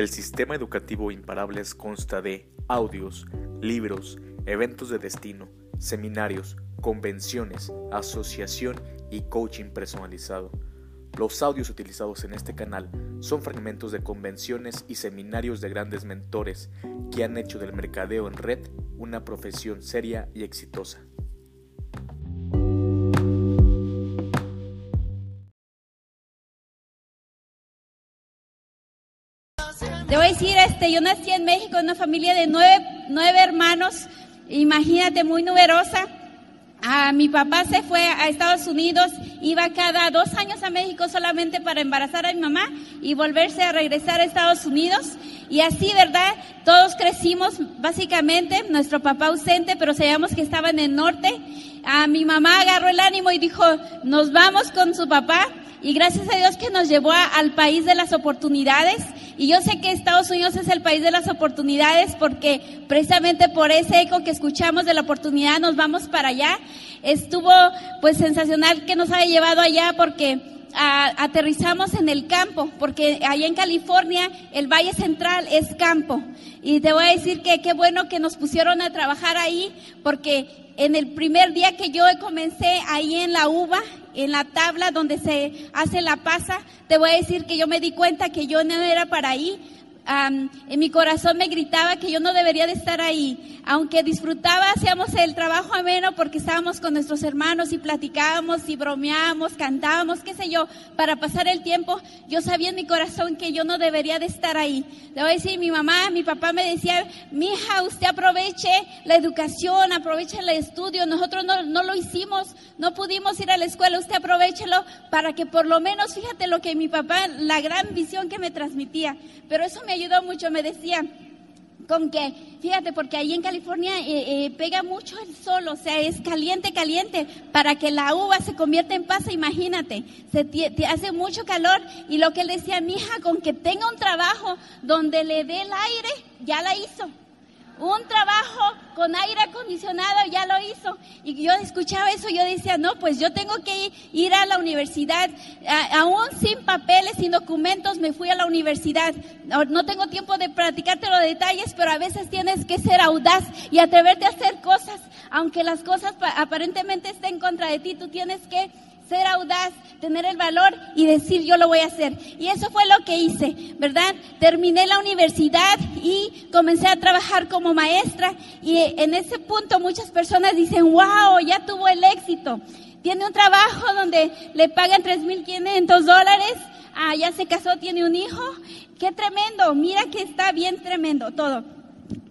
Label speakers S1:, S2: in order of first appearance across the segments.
S1: El sistema educativo Imparables consta de audios, libros, eventos de destino, seminarios, convenciones, asociación y coaching personalizado. Los audios utilizados en este canal son fragmentos de convenciones y seminarios de grandes mentores que han hecho del mercadeo en red una profesión seria y exitosa.
S2: Este, yo nací en México en una familia de nueve, nueve hermanos, imagínate, muy numerosa. Ah, mi papá se fue a Estados Unidos, iba cada dos años a México solamente para embarazar a mi mamá y volverse a regresar a Estados Unidos. Y así, ¿verdad? Todos crecimos básicamente, nuestro papá ausente, pero sabíamos que estaba en el norte. A mi mamá agarró el ánimo y dijo, nos vamos con su papá. Y gracias a Dios que nos llevó al país de las oportunidades. Y yo sé que Estados Unidos es el país de las oportunidades porque precisamente por ese eco que escuchamos de la oportunidad nos vamos para allá. Estuvo pues sensacional que nos haya llevado allá porque aterrizamos en el campo, porque allá en California el Valle Central es campo. Y te voy a decir que qué bueno que nos pusieron a trabajar ahí, porque en el primer día que yo comencé ahí en la uva, en la tabla donde se hace la pasa, te voy a decir que yo me di cuenta que yo no era para ahí, en mi corazón me gritaba que yo no debería de estar ahí. Aunque disfrutaba, hacíamos el trabajo ameno porque estábamos con nuestros hermanos y platicábamos y bromeábamos, cantábamos, qué sé yo, para pasar el tiempo, yo sabía en mi corazón que yo no debería de estar ahí. Le voy a decir, mi mamá, mi papá me decía, mi hija, usted aproveche la educación, aproveche el estudio. Nosotros no, no lo hicimos, no pudimos ir a la escuela, usted aprovechelo para que por lo menos, fíjate lo que mi papá, la gran visión que me transmitía. Pero eso me mucho, me decía, con que, fíjate, porque ahí en California eh, eh, pega mucho el sol, o sea, es caliente, caliente, para que la uva se convierta en pasa, imagínate, se te hace mucho calor y lo que él decía, mi hija, con que tenga un trabajo donde le dé el aire, ya la hizo un trabajo con aire acondicionado, ya lo hizo. Y yo escuchaba eso, yo decía, no, pues yo tengo que ir, a la universidad, aún sin papeles, sin documentos, me fui a la universidad. No, tengo tiempo de platicarte los detalles, pero a veces tienes que ser audaz y atreverte a hacer cosas, aunque las cosas aparentemente estén contra de ti, tú tienes que ser audaz, tener el valor y decir yo lo voy a hacer. Y eso fue lo que hice, ¿verdad? Terminé la universidad y comencé a trabajar como maestra y en ese punto muchas personas dicen, wow, ya tuvo el éxito. Tiene un trabajo donde le pagan 3.500 dólares, ah, ya se casó, tiene un hijo. Qué tremendo, mira que está bien tremendo todo.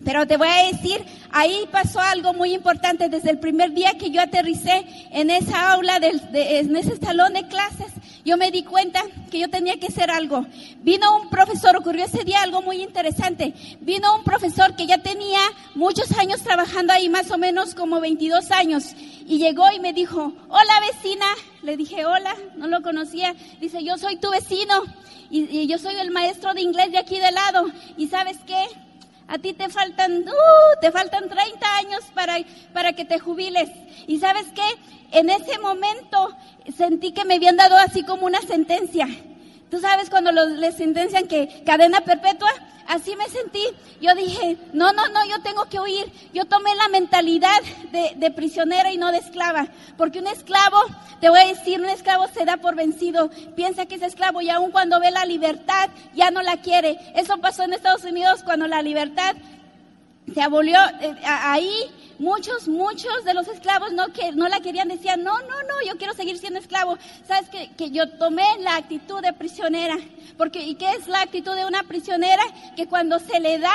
S2: Pero te voy a decir, ahí pasó algo muy importante desde el primer día que yo aterricé en esa aula, en ese salón de clases. Yo me di cuenta que yo tenía que hacer algo. Vino un profesor, ocurrió ese día algo muy interesante. Vino un profesor que ya tenía muchos años trabajando ahí, más o menos como 22 años. Y llegó y me dijo, hola vecina. Le dije, hola, no lo conocía. Dice, yo soy tu vecino y, y yo soy el maestro de inglés de aquí de lado. ¿Y sabes qué? A ti te faltan, uh, te faltan 30 años para, para que te jubiles. Y sabes qué? En ese momento sentí que me habían dado así como una sentencia. Tú sabes cuando los, les sentencian que cadena perpetua, así me sentí. Yo dije, no, no, no, yo tengo que huir. Yo tomé la mentalidad de, de, prisionera y no de esclava. Porque un esclavo, te voy a decir, un esclavo se da por vencido. Piensa que es esclavo y aun cuando ve la libertad, ya no la quiere. Eso pasó en Estados Unidos cuando la libertad se abolió eh, ahí muchos, muchos de los esclavos no, que, no la querían, decían, no, no, no, yo quiero seguir siendo esclavo. Sabes que, que yo tomé la actitud de prisionera, porque ¿y qué es la actitud de una prisionera? Que cuando se le da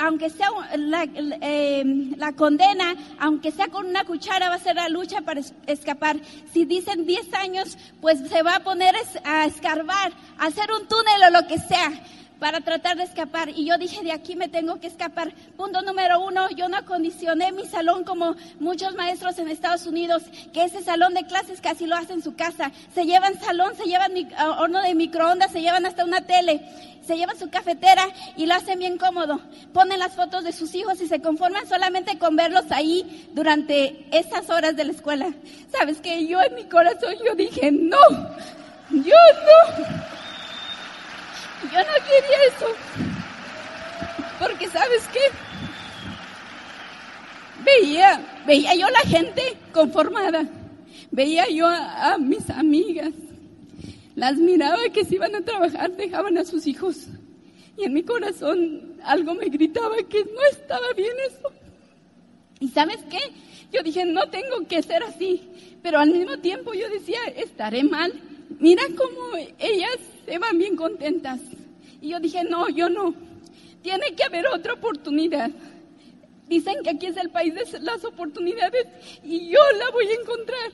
S2: aunque sea la, eh, la, condena, aunque sea con una cuchara, va a ser la lucha para escapar. Si dicen 10 años, pues se va a poner a escarbar, a hacer un túnel o lo que sea para tratar de escapar. Y yo dije, de aquí me tengo que escapar. Punto número uno, yo no acondicioné mi salón como muchos maestros en Estados Unidos, que ese salón de clases casi lo hacen en su casa. Se llevan salón, se llevan horno de microondas, se llevan hasta una tele, se llevan su cafetera y lo hacen bien cómodo. Ponen las fotos de sus hijos y se conforman solamente con verlos ahí durante esas horas de la escuela. ¿Sabes que Yo en mi corazón yo dije, no, yo no. Yo no quería eso. Porque sabes qué? Veía, veía yo la gente conformada. Veía yo a, mis amigas. Las miraba que se iban a trabajar, dejaban a sus hijos. Y en mi corazón algo me gritaba que no estaba bien eso. ¿Y sabes qué? Yo dije, no tengo que ser así. Pero al mismo tiempo yo decía, estaré mal. Mira cómo ellas se van bien contentas. Y yo dije, no, yo no. Tiene que haber otra oportunidad. Dicen que aquí es el país de las oportunidades y yo la voy a encontrar.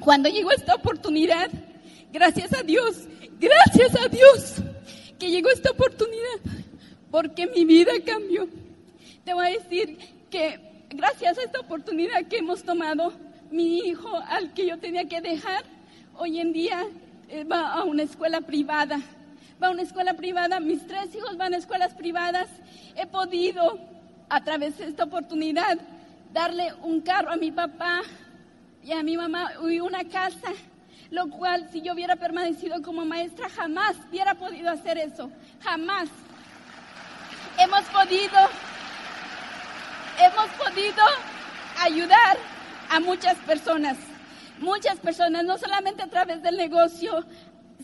S2: Cuando llegó esta oportunidad, gracias a Dios, gracias a Dios que llegó esta oportunidad, porque mi vida cambió. Te voy a decir que gracias a esta oportunidad que hemos tomado, mi hijo al que yo tenía que dejar, hoy en día eh, va a una escuela privada. Va a una escuela privada, mis tres hijos van a escuelas privadas. He podido, a través de esta oportunidad, darle un carro a mi papá y a mi mamá y una casa, lo cual si yo hubiera permanecido como maestra jamás hubiera podido hacer eso, jamás. Hemos podido, hemos podido ayudar a muchas personas, muchas personas, no solamente a través del negocio,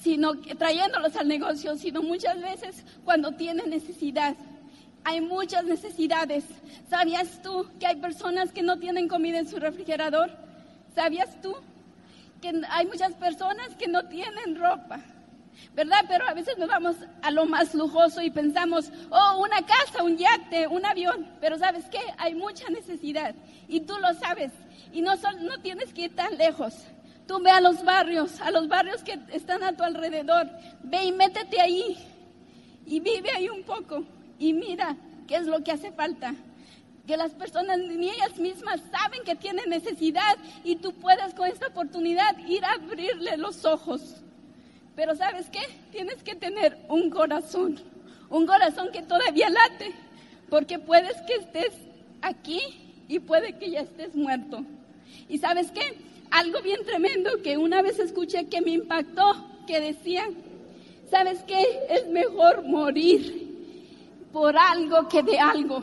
S2: sino trayéndolos al negocio, sino muchas veces cuando tienen necesidad. Hay muchas necesidades. ¿Sabías tú que hay personas que no tienen comida en su refrigerador? ¿Sabías tú que hay muchas personas que no tienen ropa? ¿Verdad? Pero a veces nos vamos a lo más lujoso y pensamos, oh, una casa, un yate, un avión. Pero ¿sabes qué? Hay mucha necesidad y tú lo sabes. Y no, no tienes que ir tan lejos. Tú ve a los barrios, a los barrios que están a tu alrededor. Ve y métete ahí y vive ahí un poco y mira qué es lo que hace falta. Que las personas ni ellas mismas saben que tienen necesidad y tú puedes con esta oportunidad ir a abrirle los ojos. Pero ¿sabes qué? Tienes que tener un corazón, un corazón que todavía late, porque puedes que estés aquí y puede que ya estés muerto. ¿Y sabes qué? Algo bien tremendo que una vez escuché que me impactó, que decía, ¿sabes qué? Es mejor morir por algo que de algo.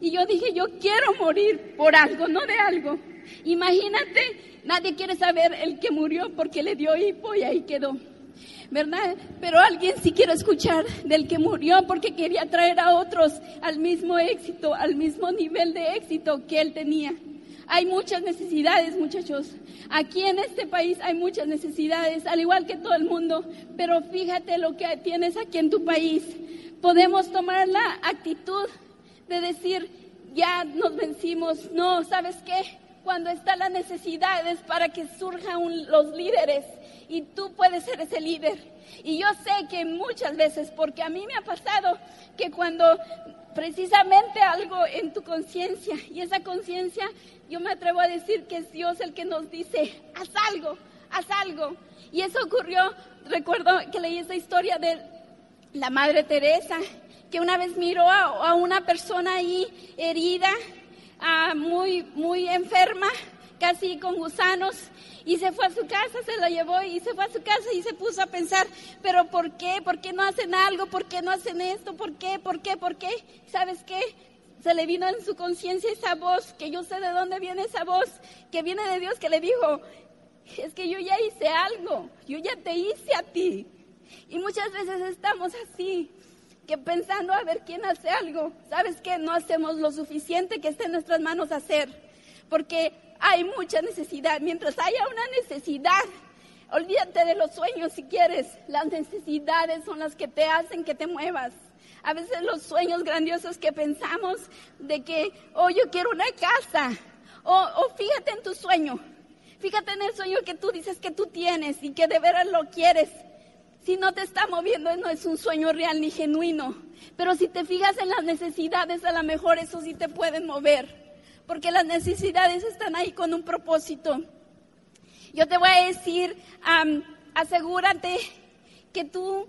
S2: Y yo dije, yo quiero morir por algo, no de algo. Imagínate, nadie quiere saber el que murió porque le dio hipo y ahí quedó. ¿Verdad? Pero alguien sí quiere escuchar del que murió porque quería traer a otros al mismo éxito, al mismo nivel de éxito que él tenía. Hay muchas necesidades, muchachos. Aquí en este país hay muchas necesidades, al igual que todo el mundo. Pero fíjate lo que tienes aquí en tu país. Podemos tomar la actitud de decir, ya nos vencimos. No, ¿sabes qué? Cuando está la necesidad es para que surjan los líderes y tú puedes ser ese líder. Y yo sé que muchas veces, porque a mí me ha pasado que cuando precisamente algo en tu conciencia y esa conciencia, yo me atrevo a decir que es Dios el que nos dice, haz algo, haz algo. Y eso ocurrió, recuerdo que leí esa historia de la Madre Teresa, que una vez miró a, una persona ahí herida, muy, muy enferma, casi con gusanos, y se fue a su casa, se la llevó y se fue a su casa y se puso a pensar, pero ¿por qué? ¿Por qué no hacen algo? ¿Por qué no hacen esto? ¿Por qué? ¿Por qué? ¿Por qué? ¿Sabes qué? Se le vino en su conciencia esa voz, que yo sé de dónde viene esa voz, que viene de Dios, que le dijo, es que yo ya hice algo, yo ya te hice a ti. Y muchas veces estamos así, que pensando a ver quién hace algo. ¿Sabes qué? No hacemos lo suficiente que esté en nuestras manos hacer, porque hay mucha necesidad. Mientras haya una necesidad, olvídate de los sueños si quieres. Las necesidades son las que te hacen que te muevas. A veces los sueños grandiosos que pensamos de que, oh, yo quiero una casa, o, o fíjate en tu sueño, fíjate en el sueño que tú dices que tú tienes y que de veras lo quieres. Si no te está moviendo, no es un sueño real ni genuino. Pero si te fijas en las necesidades, a lo mejor eso sí te pueden mover porque las necesidades están ahí con un propósito. Yo te voy a decir, asegúrate que tú,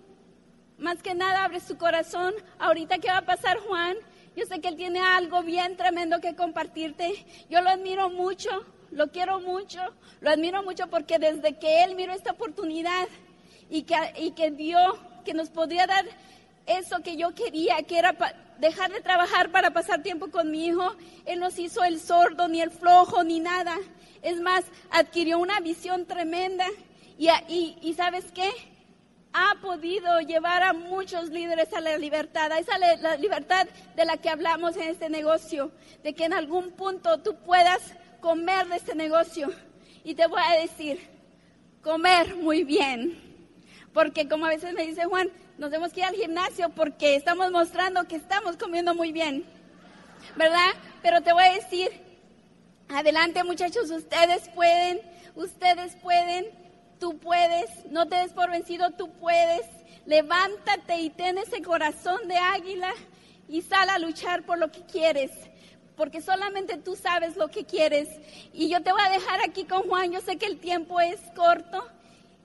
S2: más que nada, abres tu corazón. Ahorita que va a pasar Juan, yo sé que él tiene algo bien tremendo que compartirte. Yo lo admiro mucho, lo quiero mucho, lo admiro mucho porque desde que él miró esta oportunidad y que, y que que nos podía dar eso que yo quería, que era dejar de trabajar para pasar tiempo con mi hijo. Él nos hizo el sordo, ni el flojo, ni nada. Es más, adquirió una visión tremenda. Y, y, y ¿sabes qué? ha podido llevar a muchos líderes a la libertad, a esa la libertad de la que hablamos en este negocio, de que en algún punto tú puedas comer de este negocio. Y te voy a decir, comer muy bien. Porque como a veces me dice Juan, nos tenemos que ir al gimnasio porque estamos mostrando que estamos comiendo muy bien. ¿Verdad? Pero te voy a decir, adelante muchachos, ustedes pueden, ustedes pueden tú puedes, no te des por vencido, tú puedes. Levántate y ten ese corazón de águila y sal a luchar por lo que quieres, porque solamente tú sabes lo que quieres. Y yo te voy a dejar aquí con Juan, yo sé que el tiempo es corto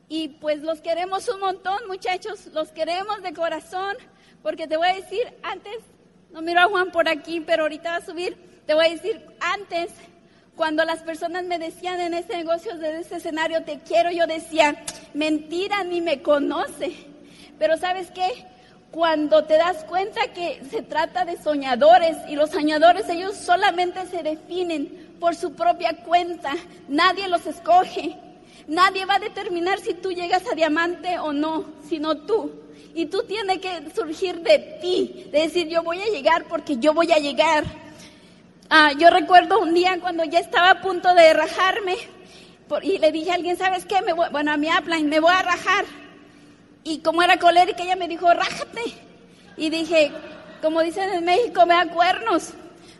S2: y pues los queremos un montón, muchachos, los queremos de corazón, porque te voy a decir antes, no miro a Juan por aquí, pero ahorita va a subir, te voy a decir antes cuando las personas me decían en ese negocio, desde ese escenario, te quiero, yo decía, mentira, ni me conoce. Pero sabes qué? Cuando te das cuenta que se trata de soñadores y los soñadores ellos solamente se definen por su propia cuenta, nadie los escoge, nadie va a determinar si tú llegas a diamante o no, sino tú. Y tú tienes que surgir de ti, de decir yo voy a llegar porque yo voy a llegar. Ah, yo recuerdo un día cuando ya estaba a punto de rajarme y le dije a alguien, ¿sabes qué? Me bueno, a mi upline, me voy a rajar. Y como era colérica, ella me dijo, rájate. Y dije, como dicen en México, me da cuernos,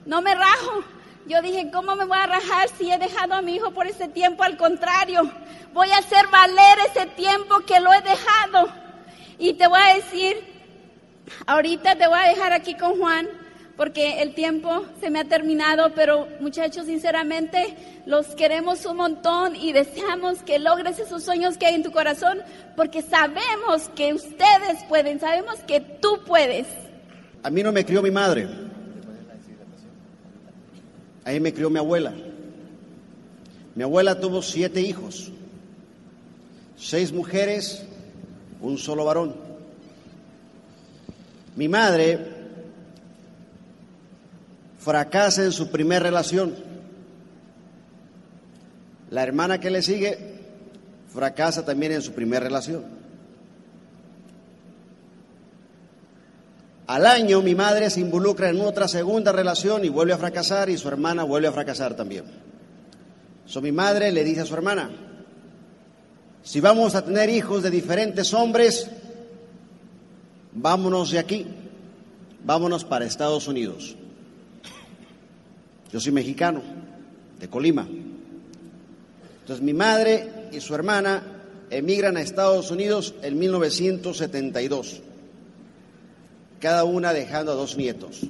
S2: no me rajo. Yo dije, ¿cómo me voy a rajar si he dejado a mi hijo por ese tiempo? Al contrario, voy a hacer valer ese tiempo que lo he dejado. Y te voy a decir, ahorita te voy a dejar aquí con Juan porque el tiempo se me ha terminado, pero muchachos, sinceramente, los queremos un montón y deseamos que logres esos sueños que hay en tu corazón, porque sabemos que ustedes pueden, sabemos que tú puedes.
S3: A mí no me crió mi madre, a mí me crió mi abuela. Mi abuela tuvo siete hijos, seis mujeres, un solo varón. Mi madre fracasa en su primera relación. La hermana que le sigue fracasa también en su primera relación. Al año mi madre se involucra en otra segunda relación y vuelve a fracasar y su hermana vuelve a fracasar también. So, mi madre le dice a su hermana, si vamos a tener hijos de diferentes hombres, vámonos de aquí, vámonos para Estados Unidos. Yo soy mexicano, de Colima. Entonces mi madre y su hermana emigran a Estados Unidos en 1972, cada una dejando a dos nietos.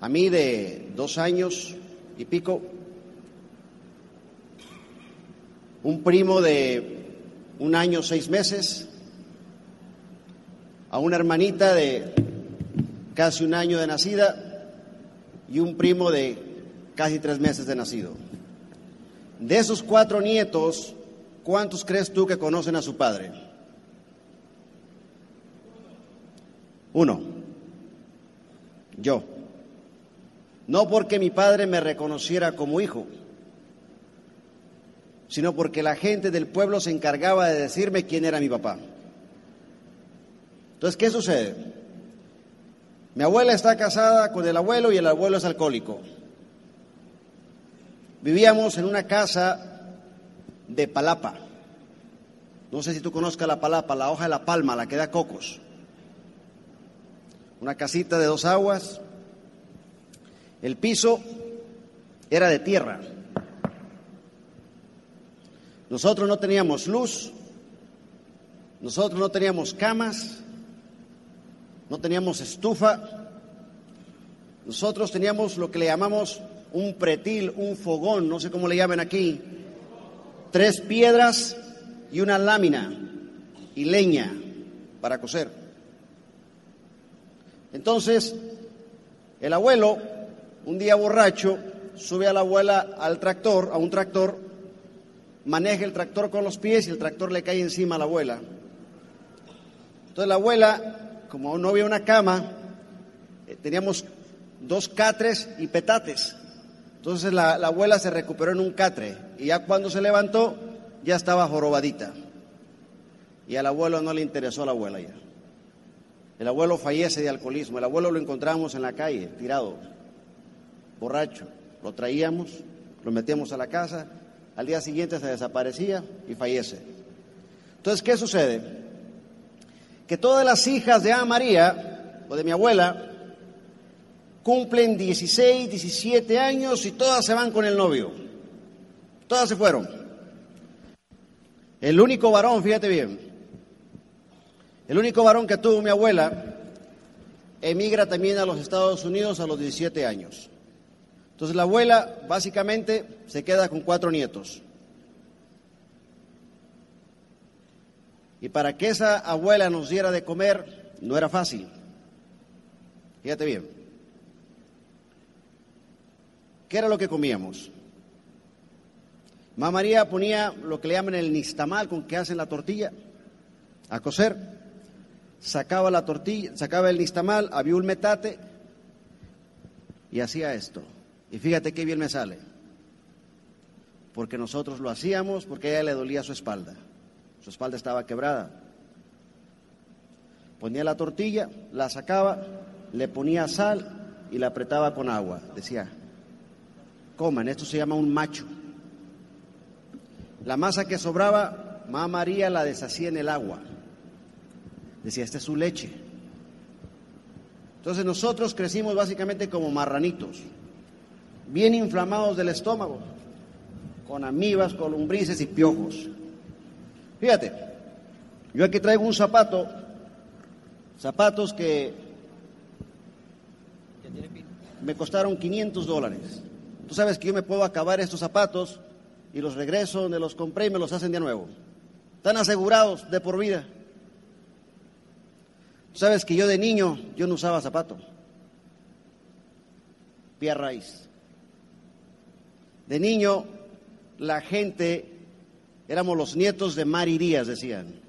S3: A mí de dos años y pico, un primo de un año, seis meses, a una hermanita de casi un año de nacida y un primo de casi tres meses de nacido. De esos cuatro nietos, ¿cuántos crees tú que conocen a su padre? Uno. Yo. No porque mi padre me reconociera como hijo, sino porque la gente del pueblo se encargaba de decirme quién era mi papá. Entonces, ¿qué sucede? Mi abuela está casada con el abuelo y el abuelo es alcohólico. Vivíamos en una casa de palapa. No sé si tú conozcas la palapa, la hoja de la palma, la que da cocos. Una casita de dos aguas. El piso era de tierra. Nosotros no teníamos luz, nosotros no teníamos camas, no teníamos estufa, nosotros teníamos lo que le llamamos un pretil, un fogón, no sé cómo le llaman aquí, tres piedras y una lámina y leña para coser. Entonces, el abuelo, un día borracho, sube a la abuela al tractor, a un tractor, maneja el tractor con los pies y el tractor le cae encima a la abuela. Entonces la abuela, como no había una cama, teníamos dos catres y petates. Entonces la, la, abuela se recuperó en un catre y ya cuando se levantó ya estaba jorobadita. Y al abuelo no le interesó la abuela ya. El abuelo fallece de alcoholismo. El abuelo lo encontramos en la calle, tirado, borracho. Lo traíamos, lo metíamos a la casa, al día siguiente se desaparecía y fallece. Entonces, ¿qué sucede? Que todas las hijas de Ana María, o de mi abuela, cumplen 16, 17 años y todas se van con el novio. Todas se fueron. El único varón, fíjate bien, el único varón que tuvo mi abuela emigra también a los Estados Unidos a los 17 años. Entonces la abuela básicamente se queda con cuatro nietos. Y para que esa abuela nos diera de comer no era fácil. Fíjate bien. ¿Qué era lo que comíamos? Mamá María ponía lo que le llaman el nistamal con que hacen la tortilla a cocer. Sacaba la tortilla, sacaba el nistamal, había un metate y hacía esto. Y fíjate qué bien me sale. Porque nosotros lo hacíamos porque a ella le dolía su espalda. Su espalda estaba quebrada. Ponía la tortilla, la sacaba, le ponía sal y la apretaba con agua. Decía, coman, esto se llama un macho. La masa que sobraba, mamá María la deshacía en el agua. Decía, esta es su leche. Entonces nosotros crecimos básicamente como marranitos bien inflamados del estómago, con amibas, columbrices y piojos. Fíjate, yo aquí traigo un zapato, zapatos que me costaron 500 dólares. Tú sabes que yo me puedo acabar estos zapatos y los regreso donde los compré y me los hacen de nuevo. Están asegurados de por vida. Sabes que yo de niño, yo no usaba zapato. Pie raíz. De niño, la gente, éramos los nietos de Marirías, decían.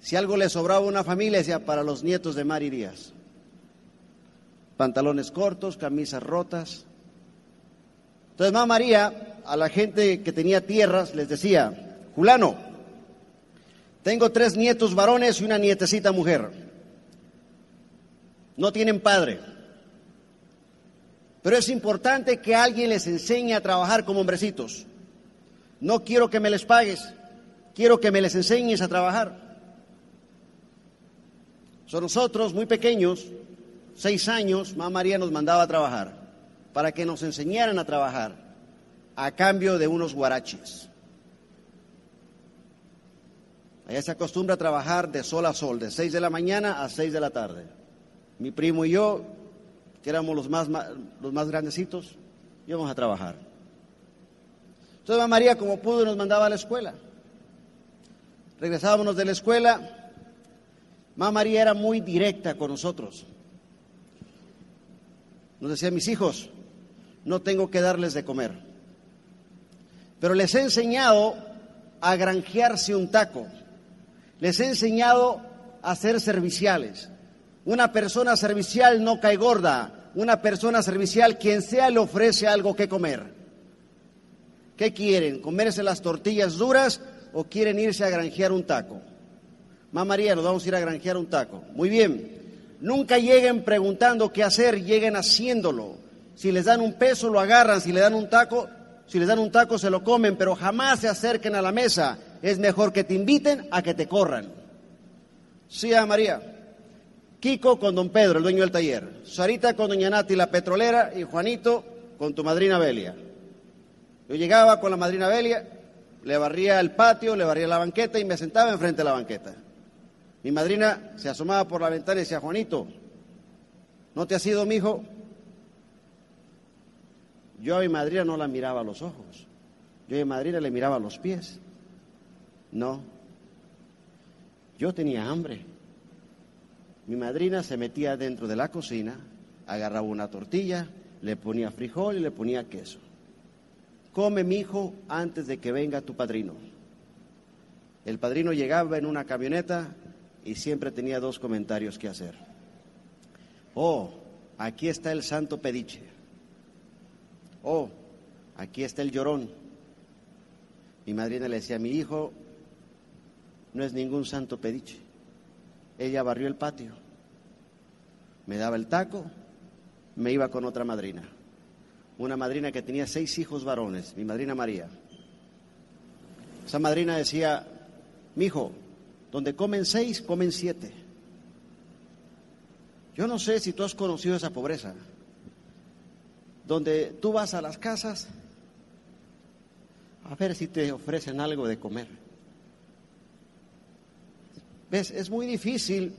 S3: Si algo le sobraba a una familia, decía para los nietos de Marirías. Pantalones cortos, camisas rotas. Entonces, mamá María, a la gente que tenía tierras, les decía, Julano, tengo tres nietos varones y una nietecita mujer. No tienen padre. Pero es importante que alguien les enseñe a trabajar como hombrecitos. No quiero que me les pagues, quiero que me les enseñes a trabajar. Son nosotros muy pequeños, seis años, mamá María nos mandaba a trabajar para que nos enseñaran a trabajar a cambio de unos guaraches. Allá se acostumbra a trabajar de sol a sol, de seis de la mañana a seis de la tarde. Mi primo y yo que éramos los más, los más grandecitos, íbamos a trabajar. Entonces, mamá María, como pudo, nos mandaba a la escuela. Regresábamos de la escuela. Mamá María era muy directa con nosotros. Nos decía, mis hijos, no tengo que darles de comer. Pero les he enseñado a granjearse un taco. Les he enseñado a ser serviciales. Una persona servicial no cae gorda. Una persona servicial, quien sea, le ofrece algo que comer. ¿Qué quieren? ¿Comerse las tortillas duras o quieren irse a granjear un taco? Mamá María, nos vamos a ir a granjear un taco. Muy bien. Nunca lleguen preguntando qué hacer, lleguen haciéndolo. Si les dan un peso, lo agarran. Si le dan un taco, si les dan un taco, se lo comen, pero jamás se acerquen a la mesa. Es mejor que te inviten a que te corran. Sí, a María. Kiko con don Pedro, el dueño del taller. Sarita con doña Nati, la petrolera. Y Juanito con tu madrina Belia. Yo llegaba con la madrina Belia, le barría el patio, le barría la banqueta y me sentaba enfrente de la banqueta. Mi madrina se asomaba por la ventana y decía, Juanito, ¿no te has ido, mi hijo? Yo a mi madrina no la miraba a los ojos. Yo a mi madrina le miraba a los pies. No. Yo tenía hambre. Mi madrina se metía dentro de la cocina, agarraba una tortilla, le ponía frijol y le ponía queso. Come, mi hijo, antes de que venga tu padrino. El padrino llegaba en una camioneta y siempre tenía dos comentarios que hacer. Oh, aquí está el santo pediche. Oh, aquí está el llorón. Mi madrina le decía, mi hijo no es ningún santo pediche. Ella barrió el patio, me daba el taco, me iba con otra madrina. Una madrina que tenía seis hijos varones, mi madrina María. Esa madrina decía, mi hijo, donde comen seis, comen siete. Yo no sé si tú has conocido esa pobreza, donde tú vas a las casas a ver si te ofrecen algo de comer. ¿Ves? Es muy difícil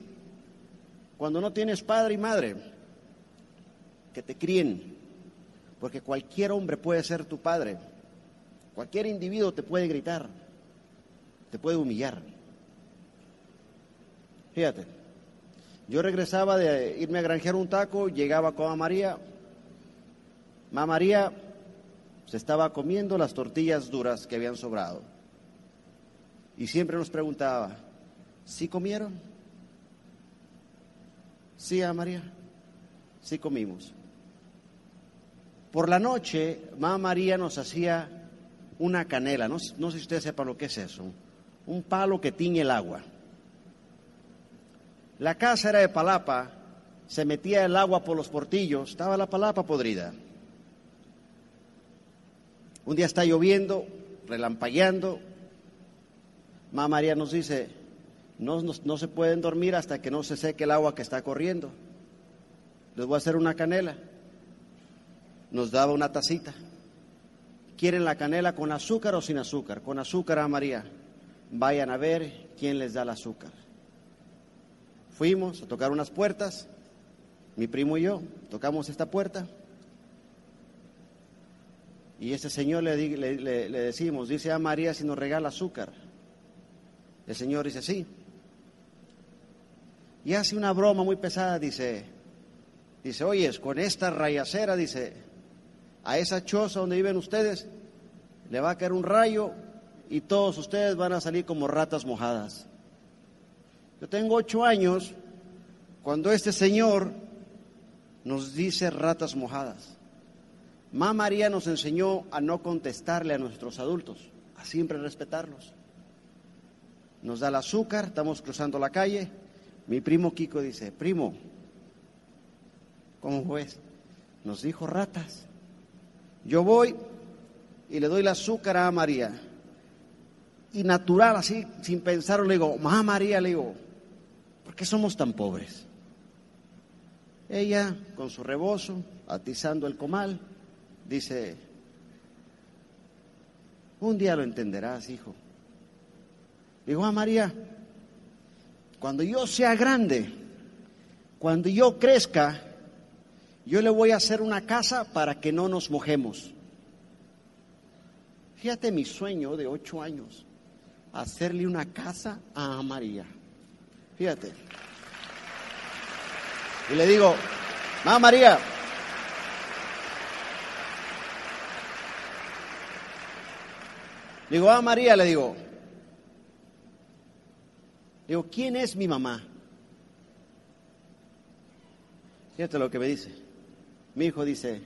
S3: cuando no tienes padre y madre que te críen, porque cualquier hombre puede ser tu padre, cualquier individuo te puede gritar, te puede humillar. Fíjate, yo regresaba de irme a granjear un taco, llegaba con María. Mamá María se estaba comiendo las tortillas duras que habían sobrado. Y siempre nos preguntaba, ¿sí comieron? Sí, a María, sí comimos. Por la noche, mamá María nos hacía una canela, no, no sé si ustedes sepan lo que es eso, un palo que tiñe el agua. La casa era de palapa, se metía el agua por los portillos, estaba la palapa podrida. Un día está lloviendo, relampagueando. Mamá María nos dice, no, no, se pueden dormir hasta que no se seque el agua que está corriendo. Les voy a hacer una canela. Nos daba una tacita. ¿Quieren la canela con azúcar o sin azúcar? Con azúcar a María. Vayan a ver quién les da el azúcar. Fuimos a tocar unas puertas, mi primo y yo tocamos esta puerta. Y ese señor le, le, decimos, dice a María si nos regala azúcar. El señor dice, sí. Y hace una broma muy pesada, dice, dice, oyes, con esta rayacera, dice, a esa choza donde viven ustedes, le va a caer un rayo y todos ustedes van a salir como ratas mojadas. Yo tengo ocho años cuando este señor nos dice ratas mojadas. Mamá María nos enseñó a no contestarle a nuestros adultos, a siempre respetarlos. Nos da el azúcar, estamos cruzando la calle. Mi primo Kiko dice, primo, ¿cómo ves? Nos dijo ratas. Yo voy y le doy el azúcar a María. Y natural, así, sin pensarlo, le digo, mamá María, le digo, ¿Por qué somos tan pobres? Ella, con su rebozo, atizando el comal, dice, un día lo entenderás, hijo. Digo, a ah, María, cuando yo sea grande, cuando yo crezca, yo le voy a hacer una casa para que no nos mojemos. Fíjate mi sueño de ocho años, hacerle una casa a María. Fíjate. Y le digo, Mamá María, digo, a María, le digo, digo, ¿quién es mi mamá? Fíjate lo que me dice. Mi hijo dice,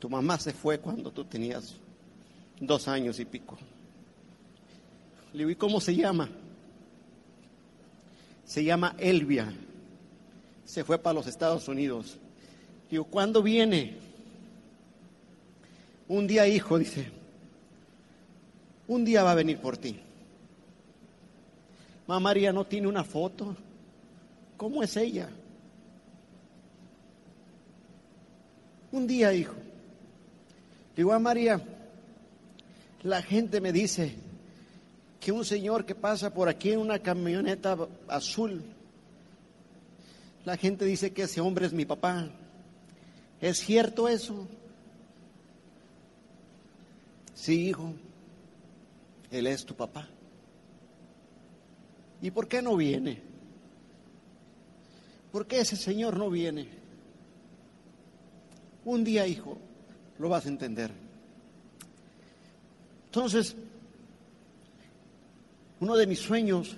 S3: tu mamá se fue cuando tú tenías dos años y pico. Le digo, ¿y cómo se llama? Se llama Elvia. Se fue para los Estados Unidos. Digo, ¿cuándo viene? Un día, hijo, dice, un día va a venir por ti. Mamá María no tiene una foto. ¿Cómo es ella? Un día, hijo. Digo a María, la gente me dice, que un señor que pasa por aquí en una camioneta azul, la gente dice que ese hombre es mi papá. ¿Es cierto eso? Sí, hijo, él es tu papá. ¿Y por qué no viene? ¿Por qué ese señor no viene? Un día, hijo, lo vas a entender. Entonces, uno de mis sueños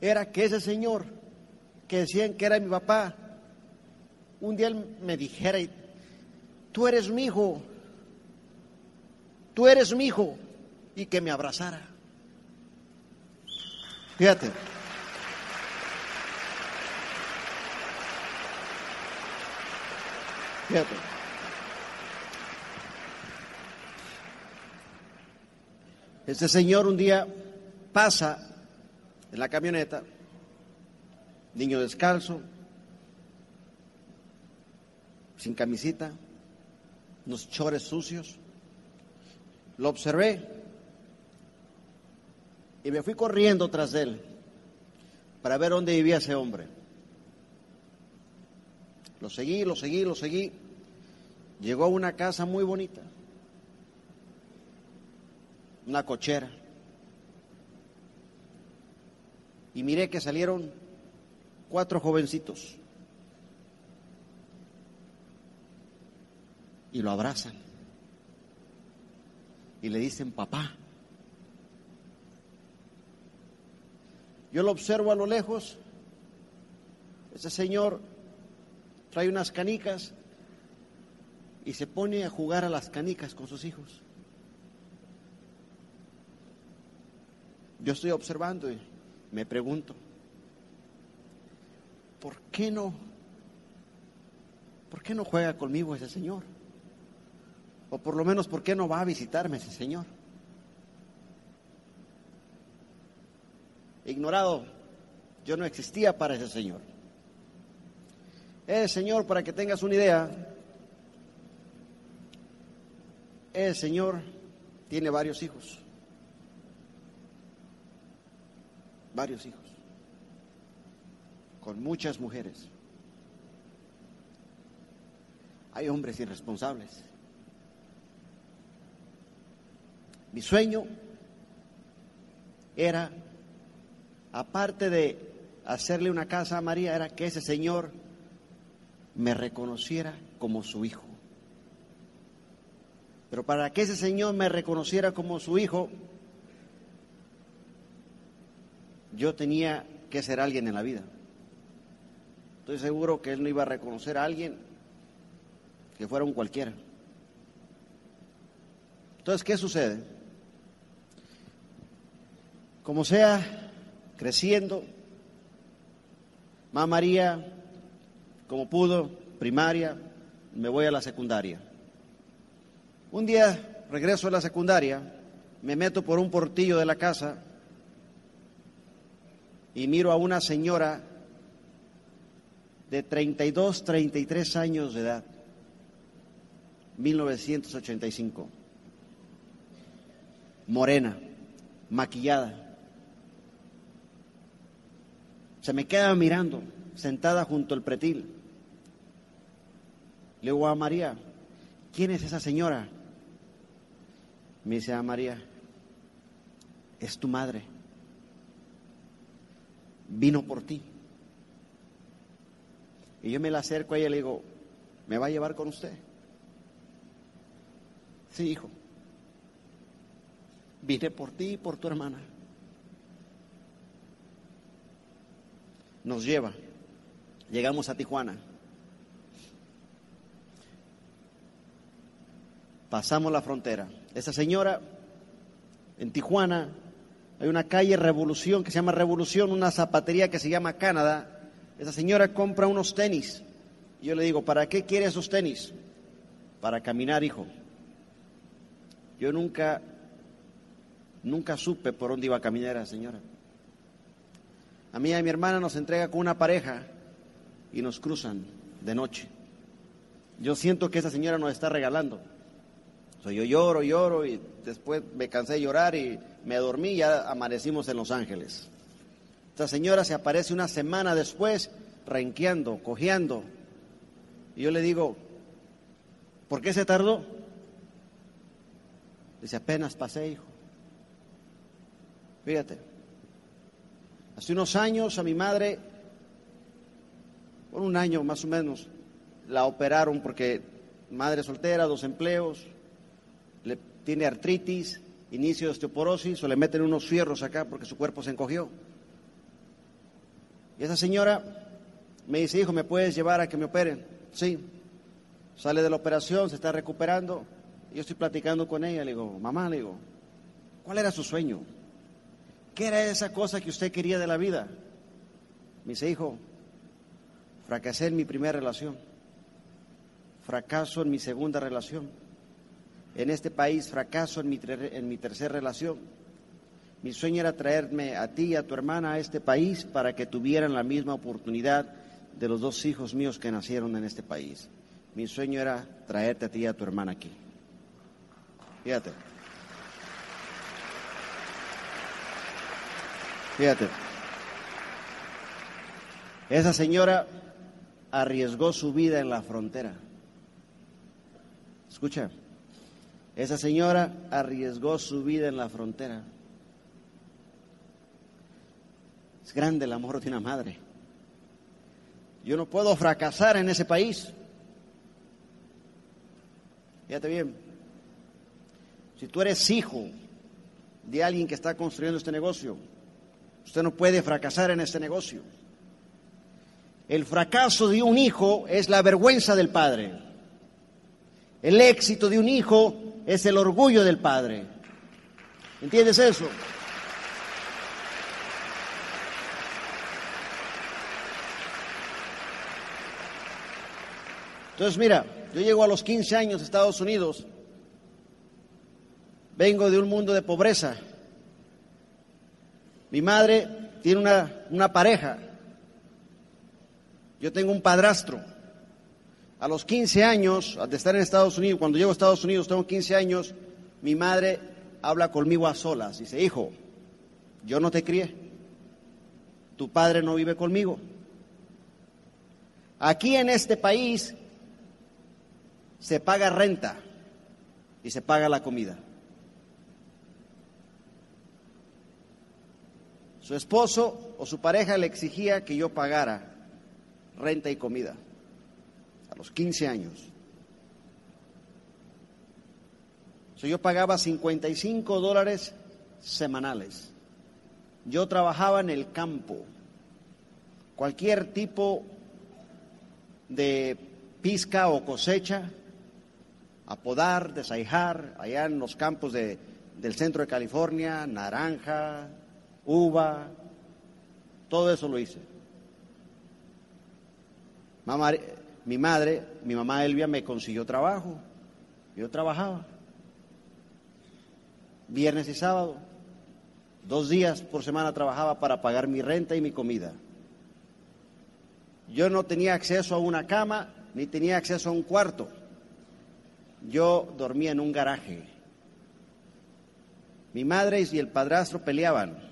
S3: era que ese señor que decían que era mi papá, un día él me dijera, tú eres mi hijo, tú eres mi hijo, y que me abrazara. Fíjate. Fíjate. Este señor un día pasa en la camioneta, niño descalzo, sin camisita, unos chores sucios. Lo observé y me fui corriendo tras él para ver dónde vivía ese hombre. Lo seguí, lo seguí, lo seguí. Llegó a una casa muy bonita, una cochera. Y miré que salieron cuatro jovencitos y lo abrazan y le dicen papá. Yo lo observo a lo lejos, ese señor trae unas canicas y se pone a jugar a las canicas con sus hijos. Yo estoy observando y me pregunto, ¿por qué no? ¿Por qué no juega conmigo ese señor? O por lo menos, ¿por qué no va a visitarme ese señor? Ignorado, yo no existía para ese señor. Ese señor, para que tengas una idea, ese señor tiene varios hijos. Varios hijos. Con muchas mujeres. Hay hombres irresponsables. Mi sueño era, aparte de hacerle una casa a María, era que ese señor me reconociera como su hijo. Pero para que ese señor me reconociera como su hijo, yo tenía que ser alguien en la vida. Estoy seguro que él no iba a reconocer a alguien que fuera un cualquiera. Entonces, ¿qué sucede? Como sea, creciendo, Mamá María, como pudo, primaria, me voy a la secundaria. Un día regreso a la secundaria, me meto por un portillo de la casa y miro a una señora de 32, 33 años de edad, 1985, morena, maquillada se me queda mirando, sentada junto al pretil. Le digo a María, ¿quién es esa señora? Me dice a María, es tu madre. Vino por ti. Y yo me la acerco a ella y le digo, ¿me va a llevar con usted? Sí, hijo. Vine por ti y por tu hermana. Nos lleva. Llegamos a Tijuana. Pasamos la frontera. Esa señora, en Tijuana, hay una calle Revolución que se llama Revolución, una zapatería que se llama Canadá. Esa señora compra unos tenis. Y yo le digo, ¿para qué quiere esos tenis? Para caminar, hijo. Yo nunca, nunca supe por dónde iba a caminar esa señora. A mí y a mi hermana nos entrega con una pareja y nos cruzan de noche. Yo siento que esa señora nos está regalando. yo lloro, lloro y después me cansé de llorar y me dormí y ya amanecimos en Los Ángeles. Esta señora se aparece una semana después renqueando, cojeando. Y yo le digo, ¿por qué se tardó? Dice, apenas pasé, hijo. Fíjate, Hace unos años a mi madre, por un año más o menos, la operaron porque madre soltera, dos empleos, le tiene artritis, inicio de osteoporosis, o le meten unos fierros acá porque su cuerpo se encogió. Y esa señora Me dice, hijo, ¿me puedes llevar a que me operen? Sí. Sale de la operación, se está recuperando. Yo estoy platicando con ella, le digo, mamá, le digo, ¿cuál era su sueño? ¿Qué era esa cosa que usted quería de la vida? Me dice, hijo, fracasé en mi primera relación, fracaso en mi segunda relación, en este país fracaso en mi, en mi tercera relación. Mi sueño era traerme a ti y a tu hermana a este país para que tuvieran la misma oportunidad de los dos hijos míos que nacieron en este país. Mi sueño era traerte a ti y a tu hermana aquí. Fíjate. Fíjate. Esa señora arriesgó su vida en la frontera. Escucha, esa señora arriesgó su vida en la frontera. Es grande el amor de una madre. Yo no puedo fracasar en ese país. Fíjate bien, si tú eres hijo de alguien que está construyendo este negocio, usted no puede fracasar en este negocio. El fracaso de un hijo es la vergüenza del padre. El éxito de un hijo es el orgullo del padre. ¿Entiendes eso? Entonces, mira, yo llego a los 15 años a Estados Unidos, vengo de un mundo de pobreza. Mi madre tiene una, una pareja yo tengo un padrastro. A los 15 años, de estar en Estados Unidos, cuando llego a Estados Unidos, tengo 15 años, mi madre habla conmigo a solas. Dice, hijo, yo no te crié. Tu padre no vive conmigo. Aquí en este país se paga renta y se paga la comida. Su esposo o su pareja le exigía que yo pagara renta y comida, a los 15 años. yo pagaba 55 dólares semanales. Yo trabajaba en el campo, cualquier tipo de pizca o cosecha, apodar, desaijar, allá en los campos de, del centro de California, naranja, uva, todo eso lo hice mi madre, mi mamá Elvia me consiguió trabajo. Yo trabajaba. Viernes y sábado. Dos días por semana trabajaba para pagar mi renta y mi comida. Yo no tenía acceso a una cama ni tenía acceso a un cuarto. Yo dormía en un garaje. Mi madre y el padrastro peleaban.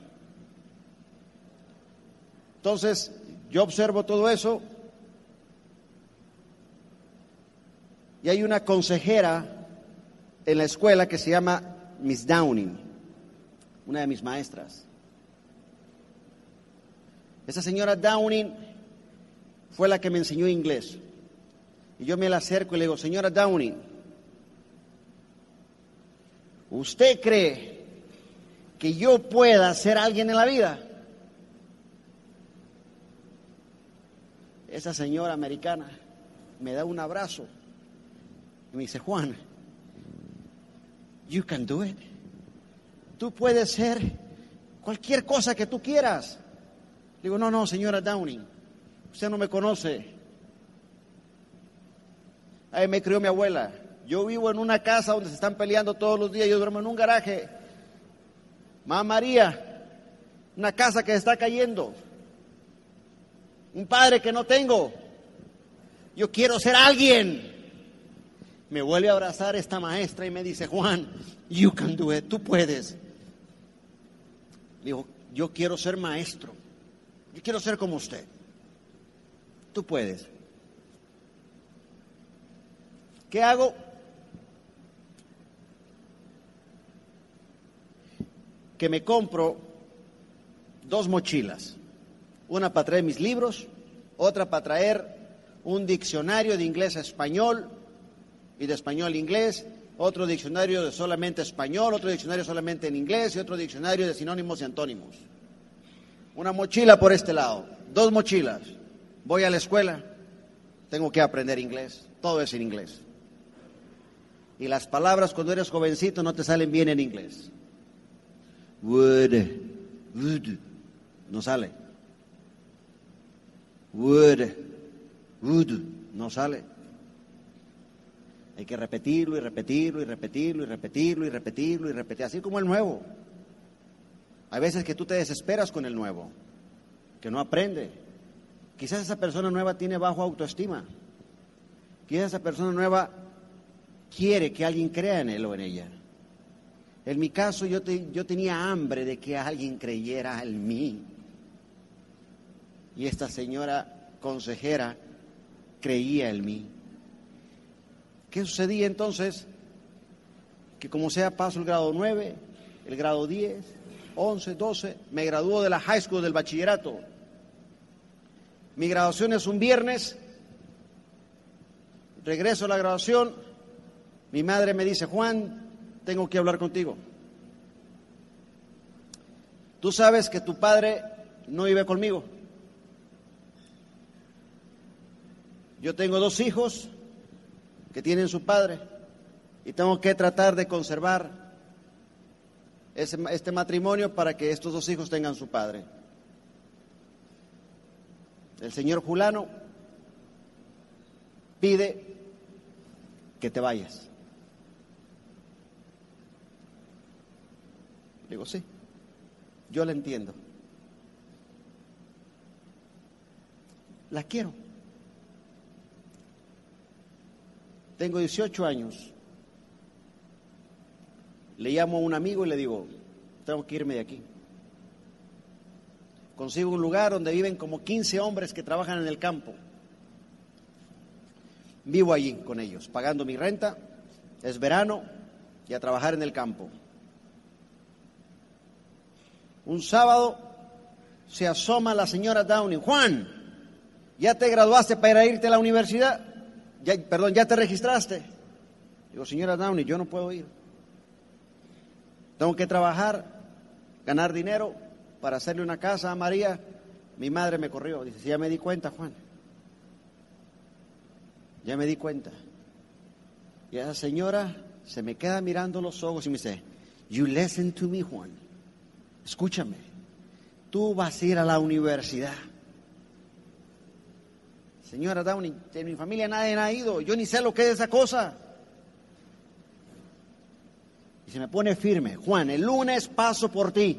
S3: Entonces, yo observo todo eso Y hay una consejera en la escuela que se llama Miss Downing, una de mis maestras. Esa señora Downing fue la que me enseñó inglés. Y yo me la acerco y le digo, señora Downing, ¿usted cree que yo pueda ser alguien en la vida? Esa señora americana me da un abrazo me dice, Juan, you can do it. Tú puedes ser cualquier cosa que tú quieras. Digo, no, no, señora Downing, usted no me conoce. Ahí me crió mi abuela. Yo vivo en una casa donde se están peleando todos los días. Yo duermo en un garaje. Mamá María, una casa que se está cayendo. Un padre que no tengo. Yo quiero ser alguien me vuelve a abrazar esta maestra y me dice, Juan, you can do it, tú puedes. Digo, yo quiero ser maestro, yo quiero ser como usted. Tú puedes. ¿Qué hago? Que me compro dos mochilas, una para traer mis libros, otra para traer un diccionario de inglés a español, y de español a inglés, otro diccionario de solamente español, otro diccionario solamente en inglés y otro diccionario de sinónimos y antónimos. Una mochila por este lado, dos mochilas. voy a la escuela, tengo que aprender inglés, todo es en inglés. Y las palabras cuando eres jovencito no te salen bien en inglés. Would, would, no sale. Would, would, no sale. Hay que repetirlo y repetirlo y repetirlo y repetirlo y repetirlo y repetir, así como el nuevo. Hay veces que tú te desesperas con el nuevo, que no aprende. Quizás esa persona nueva tiene bajo autoestima. Quizás esa persona nueva quiere que alguien crea en él o en ella. En mi caso yo, yo tenía hambre de que alguien creyera en mí. Y esta señora consejera creía en mí. ¿Qué sucedía entonces? Que como sea paso el grado 9, el grado 10, 11, 12, me graduó de la high school del bachillerato. Mi graduación es un viernes, regreso a la graduación, mi madre me dice, Juan, tengo que hablar contigo. Tú sabes que tu padre no vive conmigo. Yo tengo dos hijos que tienen su padre y tengo que tratar de conservar este matrimonio para que estos dos hijos tengan su padre. El señor Julano pide que te vayas. Digo, sí, yo la entiendo. La quiero. Tengo 18 años. Le llamo a un amigo y le digo, tengo que irme de aquí. Consigo un lugar donde viven como 15 hombres que trabajan en el campo. Vivo allí con ellos, pagando mi renta, es verano y a trabajar en el campo. Un sábado se asoma la señora Downing, Juan, ¿ya te graduaste para irte a la universidad? Perdón, ¿ya te registraste? Digo, señora Downey, yo no puedo ir. Tengo que trabajar, ganar dinero para hacerle una casa a María. Mi madre me corrió. Dice, ya me di cuenta, Juan. Ya me di cuenta. Y esa señora se me queda mirando los ojos y me dice, you listen to me, Juan. Escúchame. Tú vas a ir a la universidad. Señora Downey, en mi familia nadie ha ido, yo ni sé lo que es esa cosa. Y se me pone firme, Juan, el lunes paso por ti.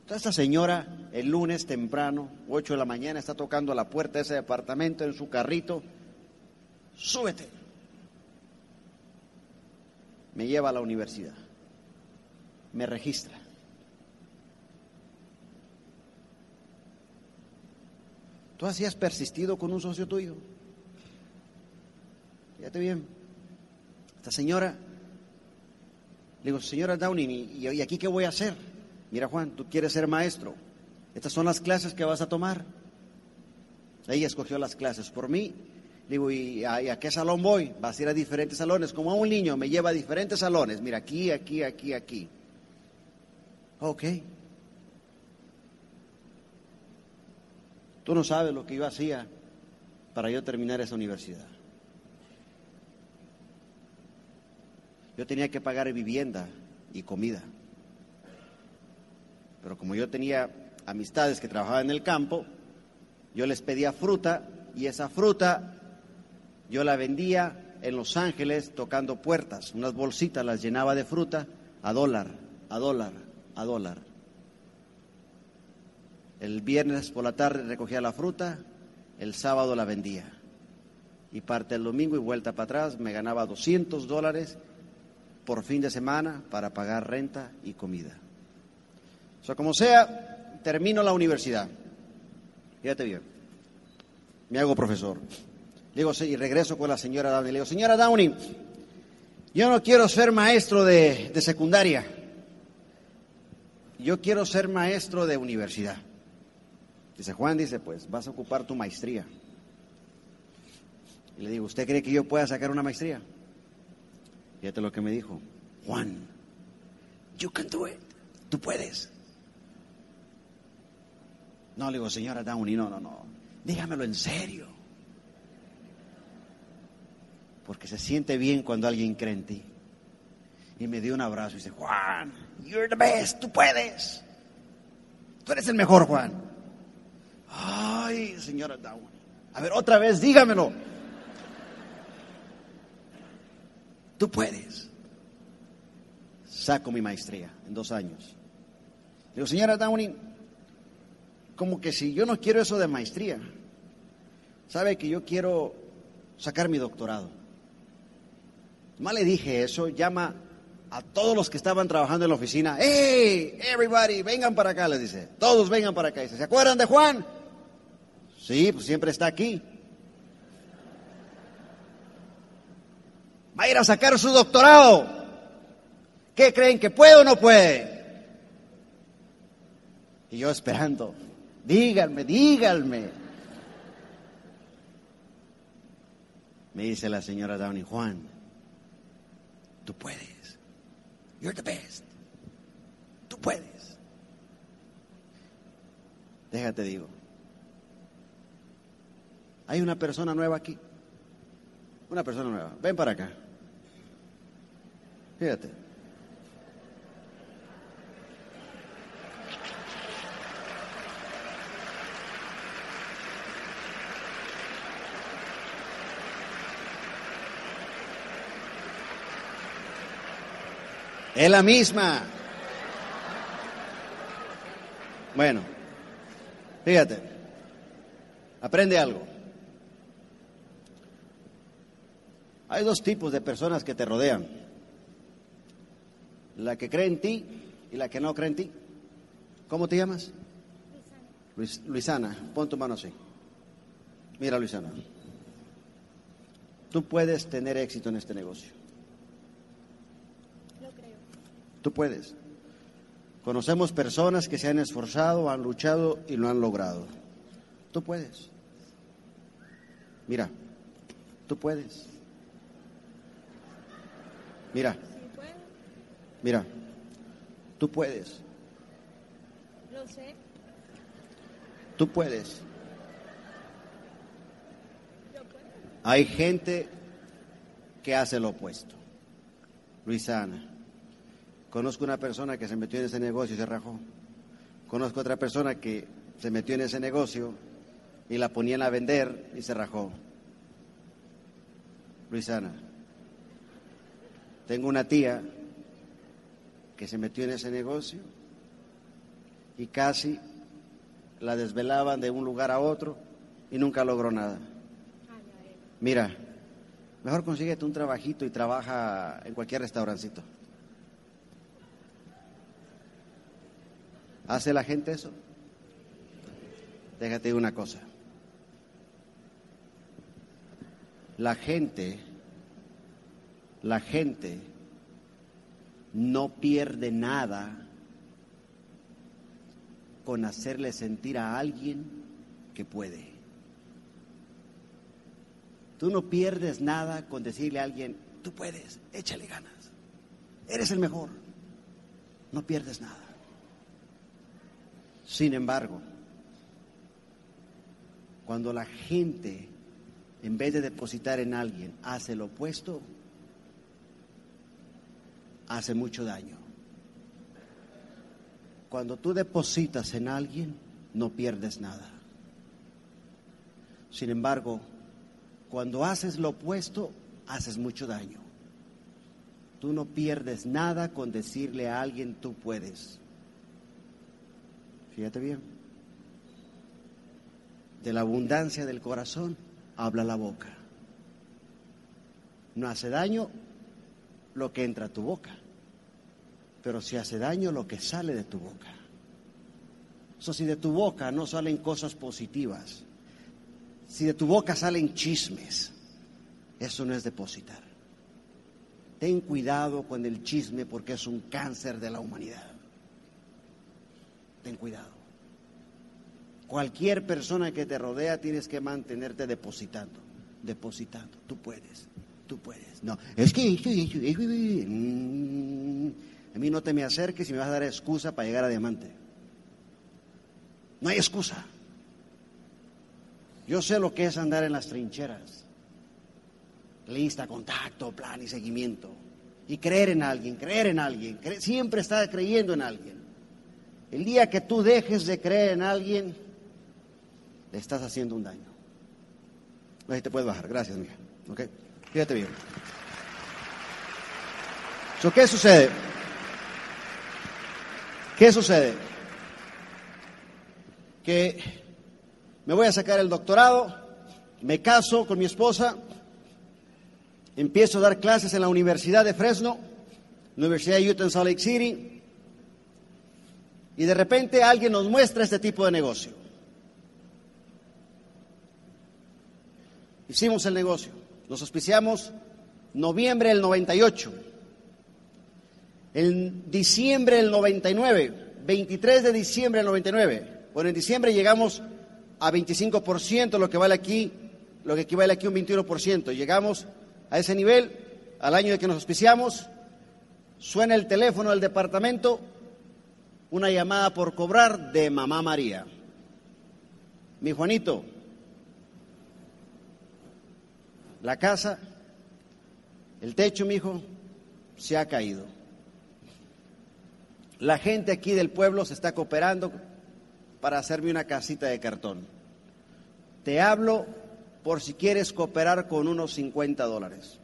S3: Entonces esta señora, el lunes temprano, 8 de la mañana, está tocando a la puerta de ese departamento en su carrito. Súbete. Me lleva a la universidad. Me registra. ¿Tú así has persistido con un socio tuyo? Fíjate bien. Esta señora, le digo, señora Downing, ¿y, aquí qué voy a hacer? Mira, Juan, tú quieres ser maestro. Estas son las clases que vas a tomar. Ella escogió las clases por mí. Digo, ¿y a, ¿y a, qué salón voy? Vas a ir a diferentes salones, como a un niño, me lleva a diferentes salones. Mira, aquí, aquí, aquí, aquí. Ok. Tú no sabes lo que yo hacía para yo terminar esa universidad. Yo tenía que pagar vivienda y comida. Pero como yo tenía amistades que trabajaban en el campo, yo les pedía fruta y esa fruta yo la vendía en Los Ángeles tocando puertas. Unas bolsitas las llenaba de fruta a dólar, a dólar, a dólar. El viernes por la tarde recogía la fruta, el sábado la vendía. Y parte el domingo y vuelta para atrás me ganaba 200 dólares por fin de semana para pagar renta y comida. O sea, como sea, termino la universidad. Fíjate bien. Me hago profesor. Digo, sí, y regreso con la señora Downey. Le digo, señora Downey, yo no quiero ser maestro de, de secundaria. Yo quiero ser maestro de universidad. Dice Juan, dice, pues vas a ocupar tu maestría. Y le digo, ¿usted cree que yo pueda sacar una maestría? Fíjate lo que me dijo. Juan, you can do it. Tú puedes. No, le digo, señora Downey, no, no, no. dígamelo en serio. Porque se siente bien cuando alguien cree en ti. Y me dio un abrazo y dice, Juan, you're the best, tú puedes. Tú eres el mejor, Juan. Ay, señora Downey. A ver, otra vez, dígamelo. Tú puedes. Saco mi maestría en dos años. Digo, señora Downey, como que si yo no quiero eso de maestría, sabe que yo quiero sacar mi doctorado. Más le dije eso, llama a todos los que estaban trabajando en la oficina, ¡Hey, everybody, vengan para acá! Les dice, todos vengan para acá. Dice, ¿se acuerdan de Juan? Sí, pues siempre está aquí. Va a ir a sacar su doctorado. ¿Qué creen que puede o no puede? Y yo esperando, díganme, díganme. Me dice la señora Downey, Juan, tú puedes. You're the best. Tú puedes. Déjate digo. Hay una persona nueva aquí. Una persona nueva. Ven para acá. Fíjate. Es la misma. Bueno, fíjate, aprende algo. Hay dos tipos de personas que te rodean. La que cree en ti y la que no cree en ti. ¿Cómo te llamas? Luis, Luisana, pon tu mano así. Mira, Luisana. Tú puedes tener éxito en este negocio. Tú puedes. Conocemos personas que se han esforzado, han luchado y lo han logrado. Tú puedes. Mira, tú puedes. Mira. Mira, tú puedes.
S2: Lo sé.
S3: Tú puedes. Hay gente que hace lo opuesto. Luisana. Conozco una persona que se metió en ese negocio y se rajó. Conozco otra persona que se metió en ese negocio y la ponían a vender y se rajó. Luisana, tengo una tía que se metió en ese negocio y casi la desvelaban de un lugar a otro y nunca logró nada. Mira, mejor consíguete un trabajito y trabaja en cualquier restaurancito. ¿Hace la gente eso? Déjate una cosa. La gente, la gente no pierde nada con hacerle sentir a alguien que puede. Tú no pierdes nada con decirle a alguien, tú puedes, échale ganas, eres el mejor. No pierdes nada. Sin embargo, cuando la gente, en vez de depositar en alguien, hace lo opuesto, hace mucho daño. Cuando tú depositas en alguien, no pierdes nada. Sin embargo, cuando haces lo opuesto, haces mucho daño. Tú no pierdes nada con decirle a alguien tú puedes. Fíjate bien. De la abundancia del corazón habla la boca. No hace daño lo que entra a tu boca, pero si hace daño lo que sale de tu boca. Eso si de tu boca no salen cosas positivas, si de tu boca salen chismes, eso no es depositar. Ten cuidado con el chisme porque es un cáncer de la humanidad ten cuidado. Cualquier persona que te rodea tienes que mantenerte depositando, depositando. Tú puedes, tú puedes. No, es que mm, a mí no te me acerques y me vas a dar excusa para llegar a diamante. No hay excusa. Yo sé lo que es andar en las trincheras. Lista, contacto, plan y seguimiento. Y creer en alguien, creer en alguien. siempre estar creyendo en alguien. El día que tú dejes de creer en alguien, le estás haciendo un daño. Ahí te puedes bajar. Gracias, mija. ¿Ok? Fíjate bien. ¿Qué sucede? ¿Qué sucede? Que me voy a sacar el doctorado, me caso con mi esposa, empiezo a dar clases en la Universidad de Fresno, Universidad de Utah en Salt Lake City, y de repente alguien nos muestra este tipo de negocio. Hicimos el negocio, nos auspiciamos noviembre del 98. En diciembre del 99, 23 de diciembre del 99, bueno, en diciembre llegamos a 25%, lo que vale aquí, lo que equivale aquí a un 21%. Llegamos a ese nivel, al año de que nos auspiciamos, suena el teléfono del departamento, una llamada por cobrar de mamá María. Mi Juanito, la casa, el techo, mi hijo, se ha caído. La gente aquí del pueblo se está cooperando para hacerme una casita de cartón. Te hablo por si quieres cooperar con unos 50 dólares.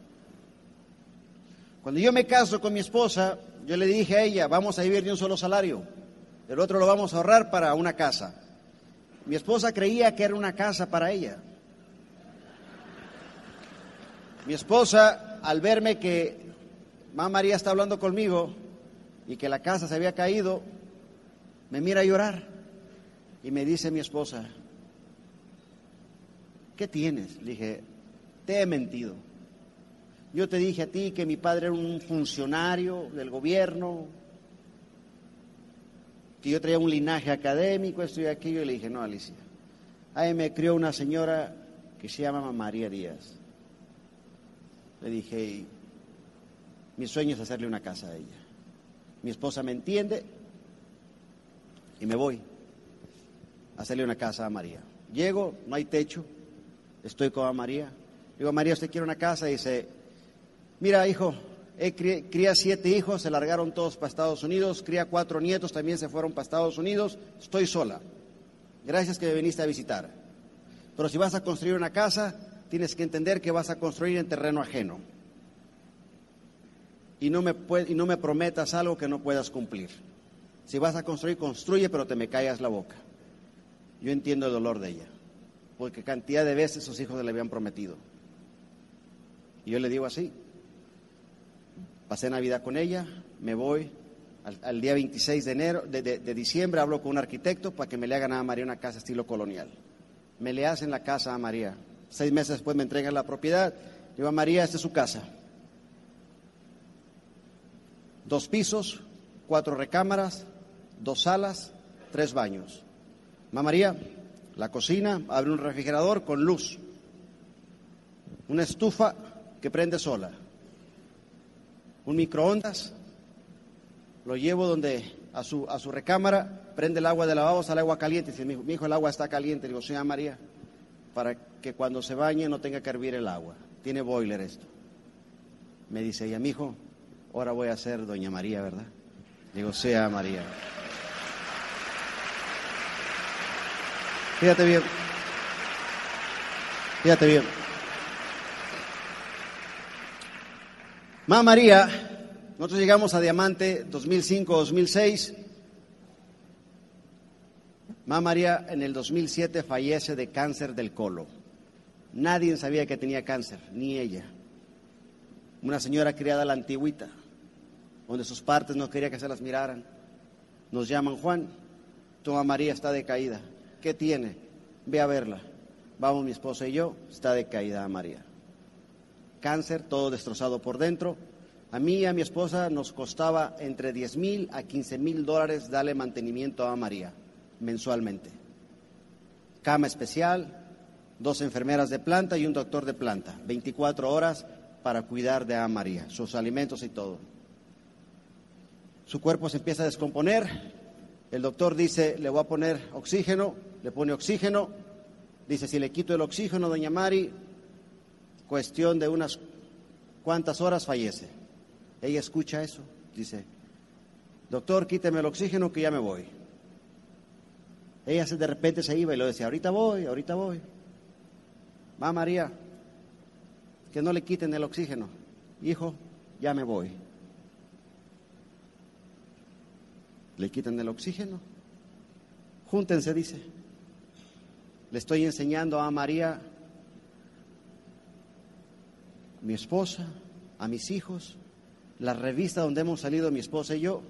S3: Cuando yo me caso con mi esposa, yo le dije a ella, vamos a vivir de un solo salario, el otro lo vamos a ahorrar para una casa. Mi esposa creía que era una casa para ella. Mi esposa, al verme que mamá María está hablando conmigo, y que la casa se había caído, me mira a llorar y me dice mi esposa, ¿qué tienes? Le dije, te he mentido. Yo te dije a ti que mi padre era un funcionario del gobierno, que yo traía un linaje académico, esto y aquello, y le dije, no, Alicia, ahí me crió una señora que se llama María Díaz. Le dije, mi sueño es hacerle una casa a ella. Mi esposa me entiende y me voy a hacerle una casa a María. Llego, no hay techo, estoy con María. Digo, María, ¿usted quiere una casa? Y dice, mira, hijo, cría siete hijos, se largaron todos para Estados Unidos, cría cuatro nietos, también se fueron para Estados Unidos, estoy sola. Gracias que me viniste a visitar. Pero si vas a construir una casa, tienes que entender que vas a construir en terreno ajeno y no me, y no me prometas algo que no puedas cumplir. Si vas a construir, construye, pero te me callas la boca. Yo entiendo el dolor de ella, porque cantidad de veces sus hijos le habían prometido. Y yo le digo así, pasé Navidad con ella, me voy, al, día 26 de, enero, de, diciembre hablo con un arquitecto para que me le hagan a María una casa estilo colonial. Me le hacen la casa a María. Seis meses después me entregan la propiedad. Digo a María, esta es su casa. Dos pisos, cuatro recámaras, dos salas, tres baños. Mamá María, la cocina, abre un refrigerador con luz, una estufa que prende sola, un microondas, lo llevo donde a su, a su recámara, prende el agua de lavabo, sale agua caliente, dice, mi hijo, el agua está caliente, digo, señora María, para que cuando se bañe no tenga que hervir el agua, tiene boiler esto. Me dice ella, mi hijo, ahora voy a ser Doña María, ¿verdad? Digo, sea María. Fíjate bien. Fíjate bien. Mamá María, nosotros llegamos a Diamante 2005-2006. Mamá María en el 2007 fallece de cáncer del colo. Nadie sabía que tenía cáncer, ni ella. Una señora criada a la antigüita donde sus partes no quería que se las miraran. Nos llaman, Juan, tu mamá María está decaída. ¿Qué tiene? Ve a verla. Vamos mi esposa y yo, está decaída María. Cáncer, todo destrozado por dentro. A mí y a mi esposa nos costaba entre 10 mil a 15 mil dólares darle mantenimiento a María mensualmente. Cama especial, dos enfermeras de planta y un doctor de planta. 24 horas para cuidar de a María, sus alimentos y todo su cuerpo se empieza a descomponer, el doctor dice, le voy a poner oxígeno, le pone oxígeno, Dice, si le quito el oxígeno, doña Mari, cuestión de unas cuantas horas fallece. Ella escucha eso, dice, doctor, quíteme el oxígeno que ya me voy. Ella de repente se iba y lo decía, ahorita voy, ahorita voy. Va María, que no le quiten el oxígeno. Hijo, ya me voy. Le quitan el oxígeno. Júntense, dice. Le estoy enseñando a María, mi esposa, a mis hijos, la revista donde hemos salido mi esposa y yo,